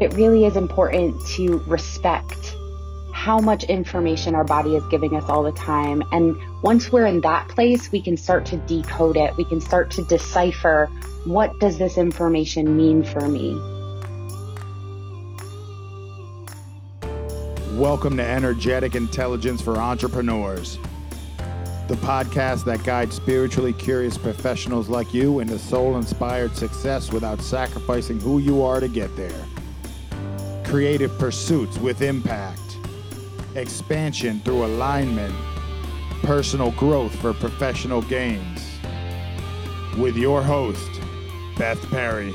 It really is important to respect how much information our body is giving us all the time. And once we're in that place, we can start to decode it. We can start to decipher what does this information mean for me? Welcome to Energetic Intelligence for Entrepreneurs, the podcast that guides spiritually curious professionals like you into soul inspired success without sacrificing who you are to get there. Creative pursuits with impact, expansion through alignment, personal growth for professional gains. With your host, Beth Perry.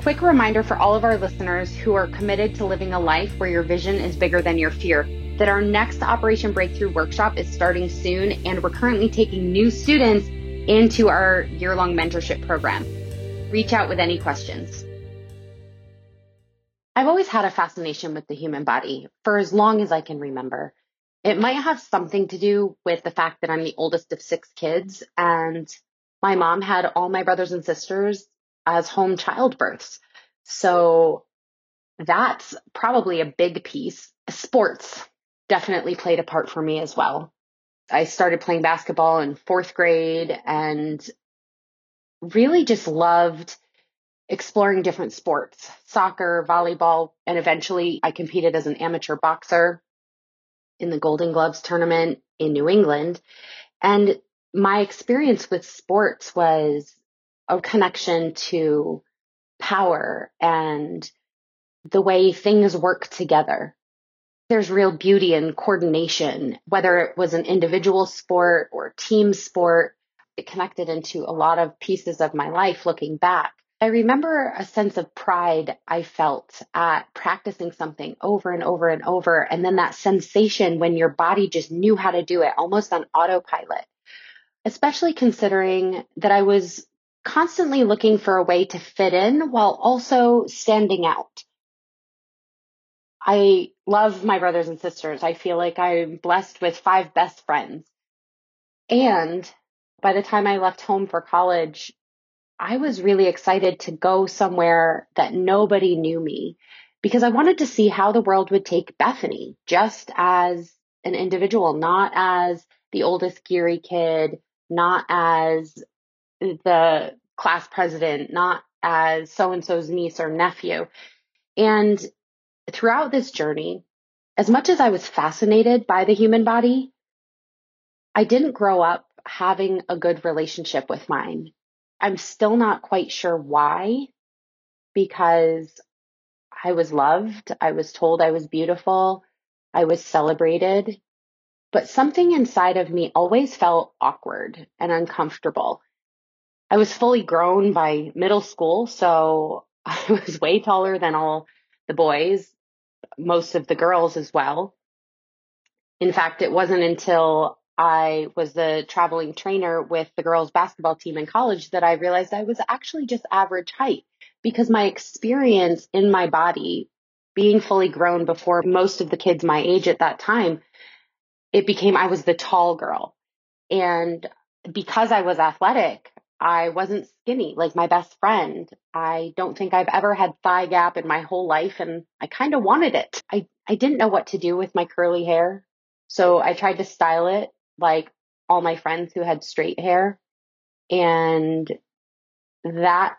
Quick reminder for all of our listeners who are committed to living a life where your vision is bigger than your fear that our next Operation Breakthrough workshop is starting soon, and we're currently taking new students into our year long mentorship program. Reach out with any questions. I've always had a fascination with the human body for as long as I can remember. It might have something to do with the fact that I'm the oldest of six kids and my mom had all my brothers and sisters as home childbirths. So that's probably a big piece. Sports definitely played a part for me as well. I started playing basketball in fourth grade and really just loved exploring different sports, soccer, volleyball, and eventually I competed as an amateur boxer in the Golden Gloves tournament in New England. And my experience with sports was a connection to power and the way things work together. There's real beauty in coordination, whether it was an individual sport or team sport. It connected into a lot of pieces of my life looking back. I remember a sense of pride I felt at practicing something over and over and over. And then that sensation when your body just knew how to do it almost on autopilot especially considering that I was constantly looking for a way to fit in while also standing out. I love my brothers and sisters. I feel like I'm blessed with five best friends. And by the time I left home for college, I was really excited to go somewhere that nobody knew me because I wanted to see how the world would take Bethany just as an individual, not as the oldest geary kid, not as the class president, not as so and so's niece or nephew. And throughout this journey, as much as I was fascinated by the human body, I didn't grow up having a good relationship with mine. I'm still not quite sure why, because I was loved. I was told I was beautiful. I was celebrated but something inside of me always felt awkward and uncomfortable. I was fully grown by middle school, so I was way taller than all the boys, most of the girls as well. In fact, it wasn't until I was the traveling trainer with the girls basketball team in college that I realized I was actually just average height because my experience in my body being fully grown before most of the kids my age at that time it became I was the tall girl. And because I was athletic, I wasn't skinny like my best friend. I don't think I've ever had thigh gap in my whole life and I kind of wanted it. I, I didn't know what to do with my curly hair. So I tried to style it like all my friends who had straight hair. And that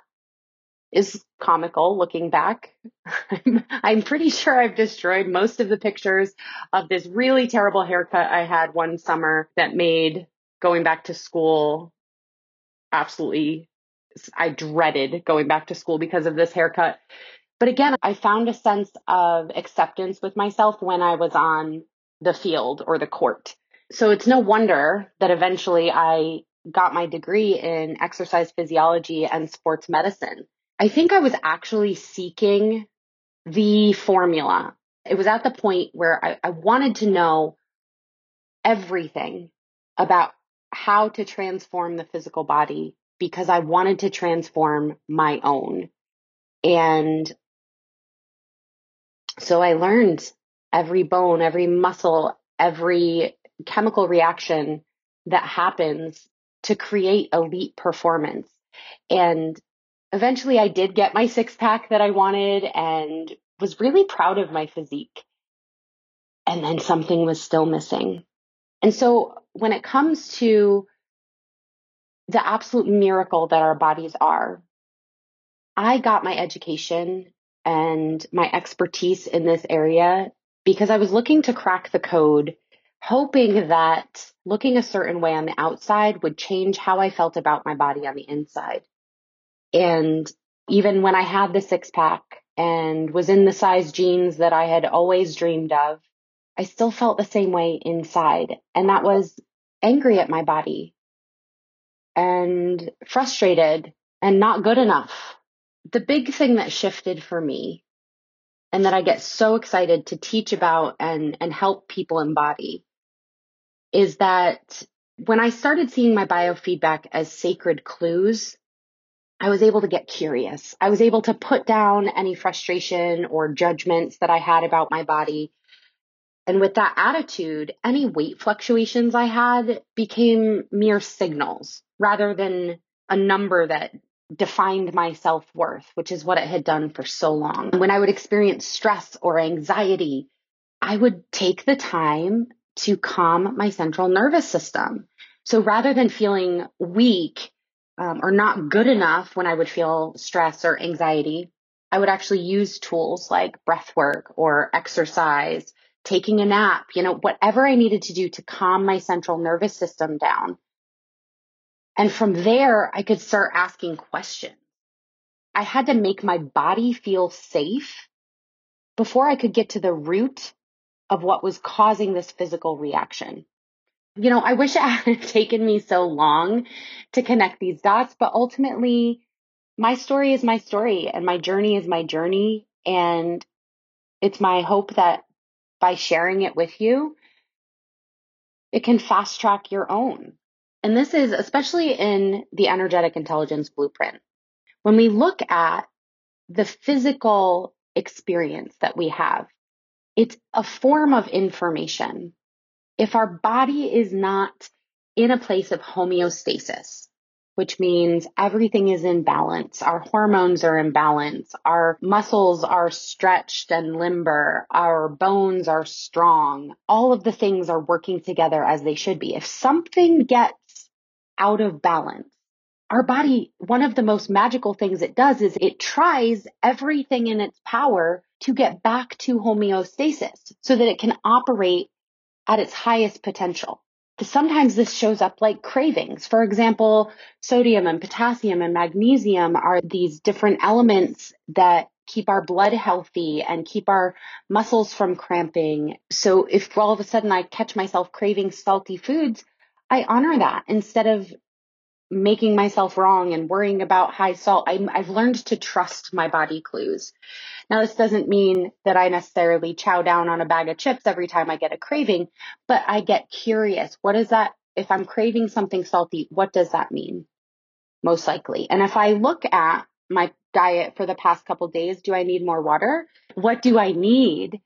is comical looking back. I'm, pretty sure I've destroyed most of the pictures of this really terrible haircut I had one summer that made going back to school absolutely, I dreaded going back to school because of this haircut. But again, I found a sense of acceptance with myself when I was on the field or the court. So it's no wonder that eventually I got my degree in exercise physiology and sports medicine I think I was actually seeking the formula. It was at the point where I, I wanted to know everything about how to transform the physical body because I wanted to transform my own. And so I learned every bone, every muscle, every chemical reaction that happens to create elite performance. And eventually I did get my six pack that I wanted and was really proud of my physique. And then something was still missing. And so when it comes to the absolute miracle that our bodies are, I got my education and my expertise in this area because I was looking to crack the code, hoping that looking a certain way on the outside would change how I felt about my body on the inside. And even when I had the six pack and was in the size jeans that I had always dreamed of, I still felt the same way inside. And that was angry at my body and frustrated and not good enough. The big thing that shifted for me and that I get so excited to teach about and, and help people embody is that when I started seeing my biofeedback as sacred clues, I was able to get curious. I was able to put down any frustration or judgments that I had about my body. And with that attitude, any weight fluctuations I had became mere signals rather than a number that defined my self worth, which is what it had done for so long. When I would experience stress or anxiety, I would take the time to calm my central nervous system. So rather than feeling weak um, or not good enough when I would feel stress or anxiety, I would actually use tools like breath work or exercise, taking a nap, you know, whatever I needed to do to calm my central nervous system down and from there, I could start asking questions. I had to make my body feel safe before I could get to the root of what was causing this physical reaction. You know, I wish it hadn't taken me so long to connect these dots, but ultimately, my story is my story and my journey is my journey. And it's my hope that by sharing it with you, it can fast track your own. And this is especially in the energetic intelligence blueprint. When we look at the physical experience that we have, it's a form of information. If our body is not in a place of homeostasis, which means everything is in balance. Our hormones are in balance. Our muscles are stretched and limber. Our bones are strong. All of the things are working together as they should be. If something gets out of balance. Our body, one of the most magical things it does is it tries everything in its power to get back to homeostasis so that it can operate at its highest potential. Sometimes this shows up like cravings. For example, sodium and potassium and magnesium are these different elements that keep our blood healthy and keep our muscles from cramping. So if all of a sudden I catch myself craving salty foods, I honor that instead of making myself wrong and worrying about high salt. i have learned to trust my body clues. Now, this doesn't mean that I necessarily chow down on a bag of chips every time I get a craving, but I get curious. What is that? If I'm craving something salty, what does that mean? Most likely. And if I look at my diet for the past couple days, do I need more water? What do I need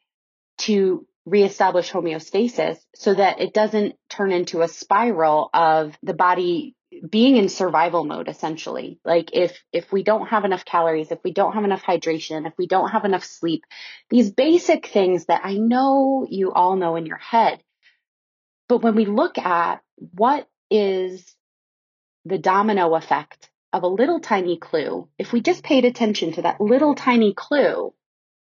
to reestablish homeostasis so that it doesn't turn into a spiral of the body being in survival mode essentially. Like if if we don't have enough calories if we don't have enough hydration if we don't have enough sleep these basic things that i know you all know in your head. But when we look at what is the domino effect of a little tiny clue if we just paid attention to that little tiny clue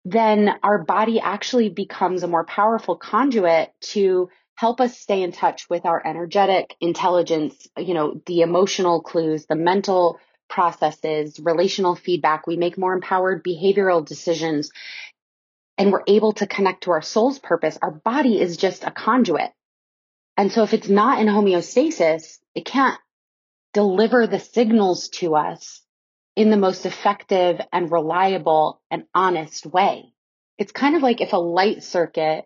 then our body actually becomes a more powerful conduit to help us stay in touch with our energetic intelligence, you know, the emotional clues, the mental processes, relational feedback. We make more empowered behavioral decisions and we're able to connect to our soul's purpose. Our body is just a conduit. And so if it's not in homeostasis, it can't deliver the signals to us in the most effective and reliable and honest way. It's kind of like if a light circuit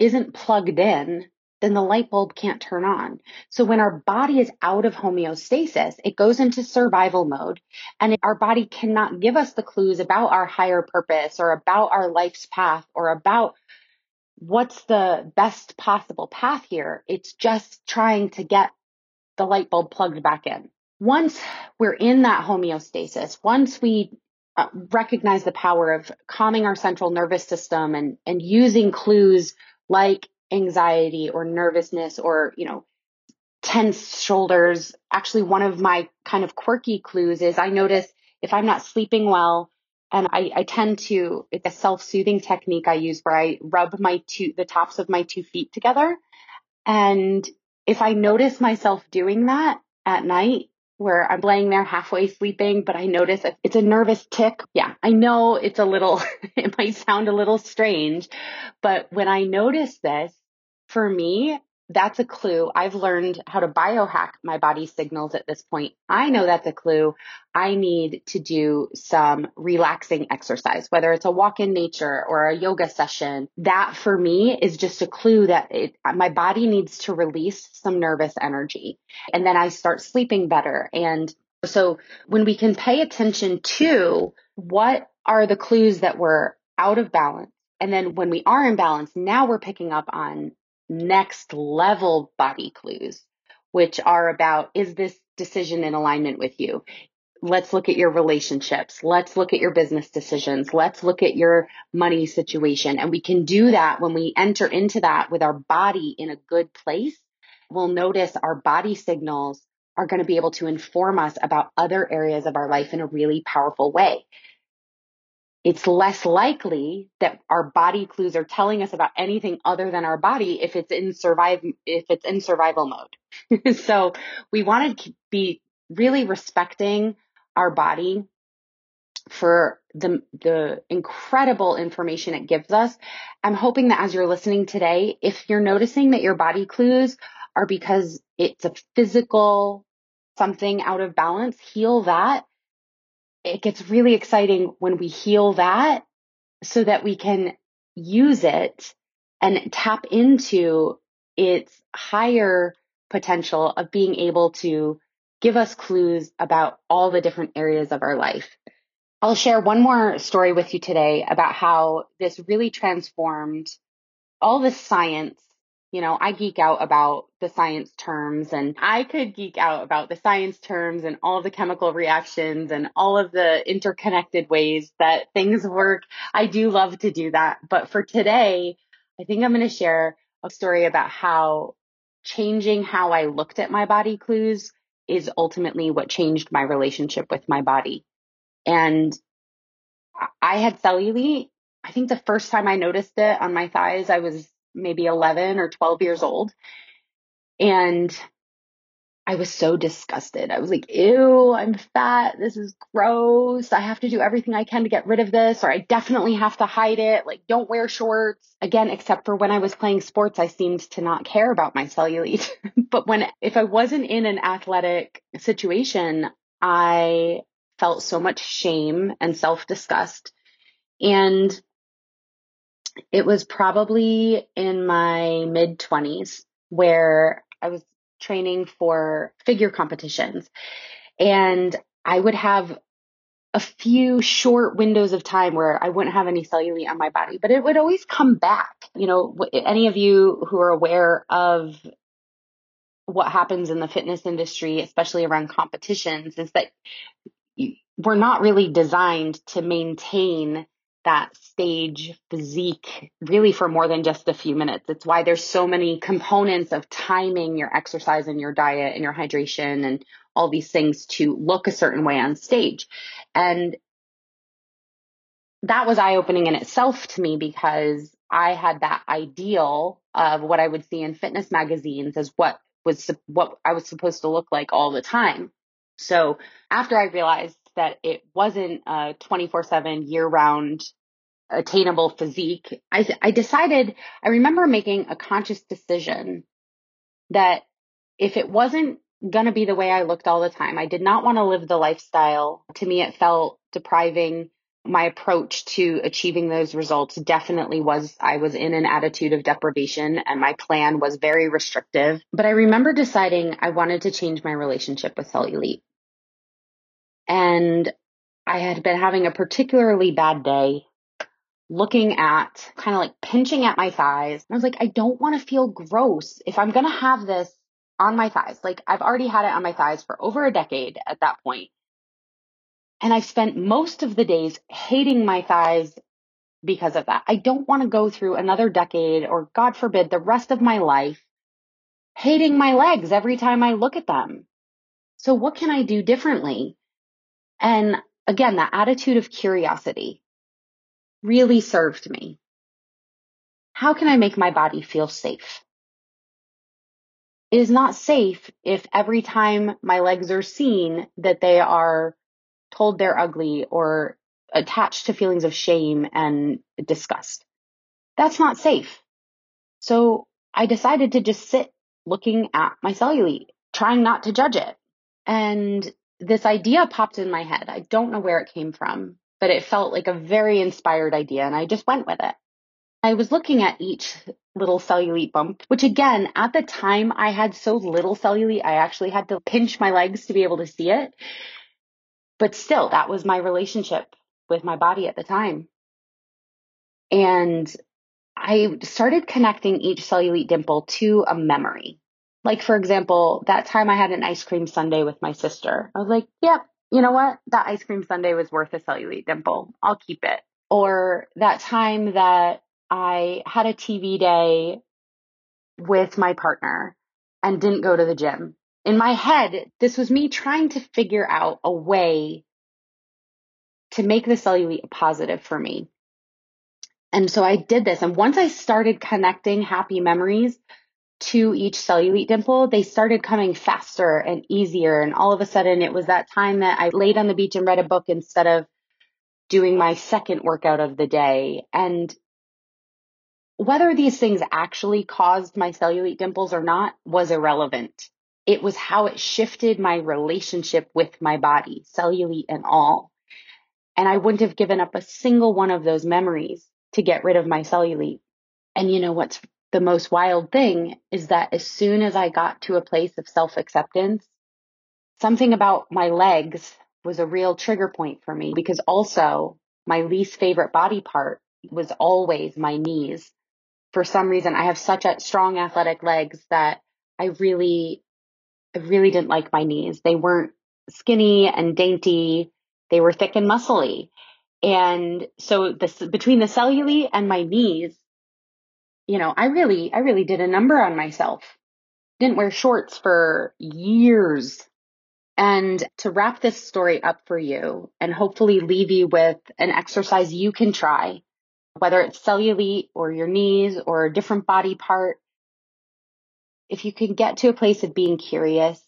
isn't plugged in, then the light bulb can't turn on. So when our body is out of homeostasis, it goes into survival mode and our body cannot give us the clues about our higher purpose or about our life's path or about what's the best possible path here. It's just trying to get the light bulb plugged back in. once we're in that homeostasis, once we uh, recognize the power of calming our central nervous system and, and using clues like anxiety or nervousness or, you know, tense shoulders. Actually, one of my kind of quirky clues is I notice if I'm not sleeping well, and I, I tend to, it's a self soothing technique I use where I rub my two, the tops of my two feet together. And if I notice myself doing that at night, where I'm laying there halfway sleeping, but I notice it's a nervous tick. Yeah, I know it's a little, it might sound a little strange, but when I notice this, for me, that's a clue. I've learned how to biohack my body signals at this point. I know that's a clue. I need to do some relaxing exercise, whether it's a walk in nature or a yoga session. That for me is just a clue that it, my body needs to release some nervous energy. And then I start sleeping better. And so when we can pay attention to what are the clues that we're out of balance, and then when we are in balance, now we're picking up on next level body clues, which are about is this decision in alignment with you? Let's look at your relationships. Let's look at your business decisions. Let's look at your money situation. And we can do that when we enter into that with our body in a good place. We'll notice our body signals are going to be able to inform us about other areas of our life in a really powerful way it's less likely that our body clues are telling us about anything other than our body if it's in survive if it's in survival mode. so we want to be really respecting our body for the the incredible information it gives us. I'm hoping that as you're listening today, if you're noticing that your body clues are because it's a physical something out of balance, heal that it gets really exciting when we heal that so that we can use it and tap into its higher potential of being able to give us clues about all the different areas of our life. I'll share one more story with you today about how this really transformed all the science you know, I geek out about the science terms and I could geek out about the science terms and all the chemical reactions and all of the interconnected ways that things work. I do love to do that. But for today, I think I'm going to share a story about how changing how I looked at my body clues is ultimately what changed my relationship with my body. And I had cellulite. I think the first time I noticed it on my thighs, I was maybe 11 or 12 years old. And I was so disgusted. I was like, ew, I'm fat. This is gross. I have to do everything I can to get rid of this, or I definitely have to hide it. Like, don't wear shorts. Again, except for when I was playing sports, I seemed to not care about my cellulite. but when, if I wasn't in an athletic situation, I felt so much shame and self disgust. And it was probably in my mid 20s where I was training for figure competitions. And I would have a few short windows of time where I wouldn't have any cellulite on my body, but it would always come back. You know, any of you who are aware of what happens in the fitness industry, especially around competitions, is that we're not really designed to maintain that stage physique really for more than just a few minutes. It's why there's so many components of timing your exercise and your diet and your hydration and all these things to look a certain way on stage. And that was eye opening in itself to me because I had that ideal of what I would see in fitness magazines as what was what I was supposed to look like all the time. So after I realized that it wasn't a 24 7 year round attainable physique, I, I decided, I remember making a conscious decision that if it wasn't going to be the way I looked all the time, I did not want to live the lifestyle. To me, it felt depriving. My approach to achieving those results definitely was I was in an attitude of deprivation and my plan was very restrictive. But I remember deciding I wanted to change my relationship with cellulite. And I had been having a particularly bad day looking at kind of like pinching at my thighs. And I was like, I don't want to feel gross. If I'm going to have this on my thighs. Like I've already had it on my thighs for over a decade at that point. And I've spent most of the days hating my thighs because of that. I don't want to go through another decade or God forbid the rest of my life hating my legs every time I look at them. So what can I do differently? And again, that attitude of curiosity really served me. How can I make my body feel safe? It is not safe if every time my legs are seen that they are told they're ugly or attached to feelings of shame and disgust. That's not safe. So I decided to just sit looking at my cellulite, trying not to judge it. And this idea popped in my head. I don't know where it came from, but it felt like a very inspired idea and I just went with it. I was looking at each little cellulite bump, which again, at the time I had so little cellulite, I actually had to pinch my legs to be able to see it. But still, that was my relationship with my body at the time. And I started connecting each cellulite dimple to a memory. Like, for example, that time I had an ice cream sundae with my sister. I was like, yep, you know what? That ice cream sundae was worth a cellulite dimple. I'll keep it. Or that time that I had a TV day with my partner and didn't go to the gym. In my head, this was me trying to figure out a way to make the cellulite positive for me. And so I did this. And once I started connecting happy memories to each cellulite dimple, they started coming faster and easier. And all of a sudden it was that time that I laid on the beach and read a book instead of doing my second workout of the day. And whether these things actually caused my cellulite dimples or not was irrelevant. It was how it shifted my relationship with my body, cellulite and all. And I wouldn't have given up a single one of those memories to get rid of my cellulite. And you know what's the most wild thing is that as soon as I got to a place of self acceptance, something about my legs was a real trigger point for me because also my least favorite body part was always my knees. For some reason, I have such a strong athletic legs that I really, I really didn't like my knees. They weren't skinny and dainty. They were thick and muscly. And so this, between the cellulite and my knees, you know, I really, I really did a number on myself. Didn't wear shorts for years. And to wrap this story up for you and hopefully leave you with an exercise you can try, whether it's cellulite or your knees or a different body part, if you can get to a place of being curious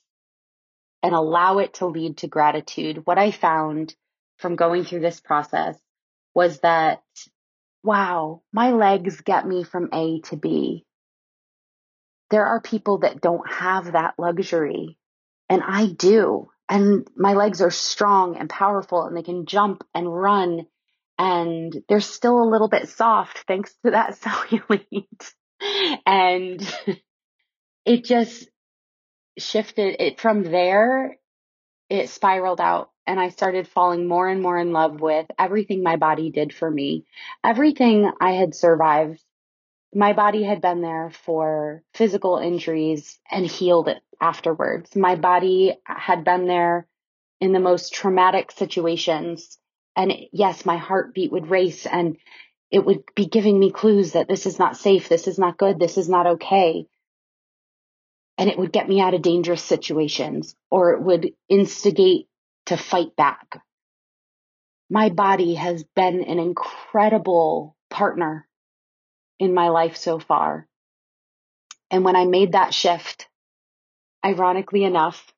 and allow it to lead to gratitude, what I found from going through this process was that, wow, my legs get me from A to B. There are people that don't have that luxury and I do. And my legs are strong and powerful and they can jump and run and they're still a little bit soft thanks to that cellulite. and it just shifted it from there. It spiraled out and I started falling more and more in love with everything my body did for me. Everything I had survived, my body had been there for physical injuries and healed it afterwards. My body had been there in the most traumatic situations. And yes, my heartbeat would race and it would be giving me clues that this is not safe. This is not good. This is not okay and it would get me out of dangerous situations or it would instigate to fight back. My body has been an incredible partner in my life so far. And when I made that shift, ironically enough,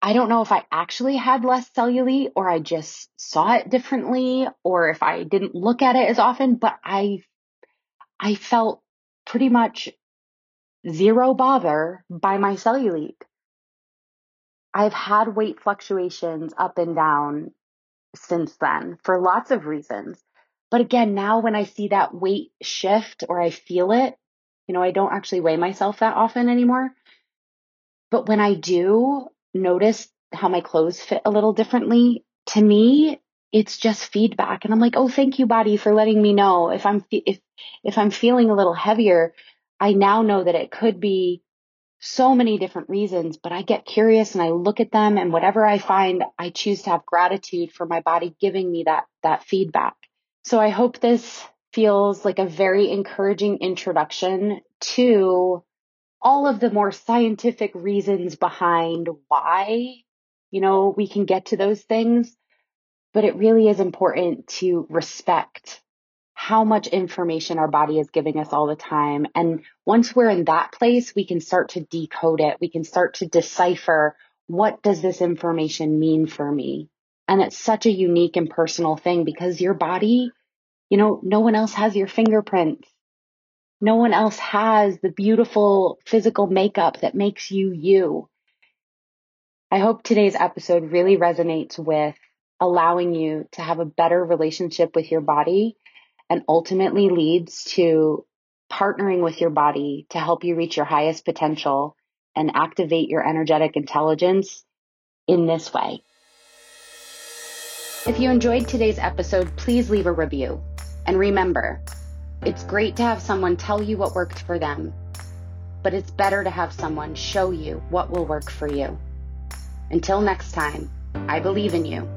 I don't know if I actually had less cellulite or I just saw it differently or if I didn't look at it as often, but I, I felt pretty much zero bother by my cellulite. I've had weight fluctuations up and down since then for lots of reasons. But again, now when I see that weight shift or I feel it, you know, I don't actually weigh myself that often anymore. But when I do notice how my clothes fit a little differently, to me, it's just feedback. And I'm like, oh, thank you, body, for letting me know if I'm, if, if I'm feeling a little heavier, I now know that it could be so many different reasons, but I get curious and I look at them and whatever I find, I choose to have gratitude for my body giving me that, that feedback. So I hope this feels like a very encouraging introduction to all of the more scientific reasons behind why, you know, we can get to those things. But it really is important to respect how much information our body is giving us all the time. And once we're in that place, we can start to decode it. We can start to decipher what does this information mean for me? And it's such a unique and personal thing because your body, you know, no one else has your fingerprints. No one else has the beautiful physical makeup that makes you you. I hope today's episode really resonates with allowing you to have a better relationship with your body and ultimately leads to partnering with your body to help you reach your highest potential and activate your energetic intelligence in this way. If you enjoyed today's episode, please leave a review. And remember, it's great to have someone tell you what worked for them, but it's better to have someone show you what will work for you. Until next time, I believe in you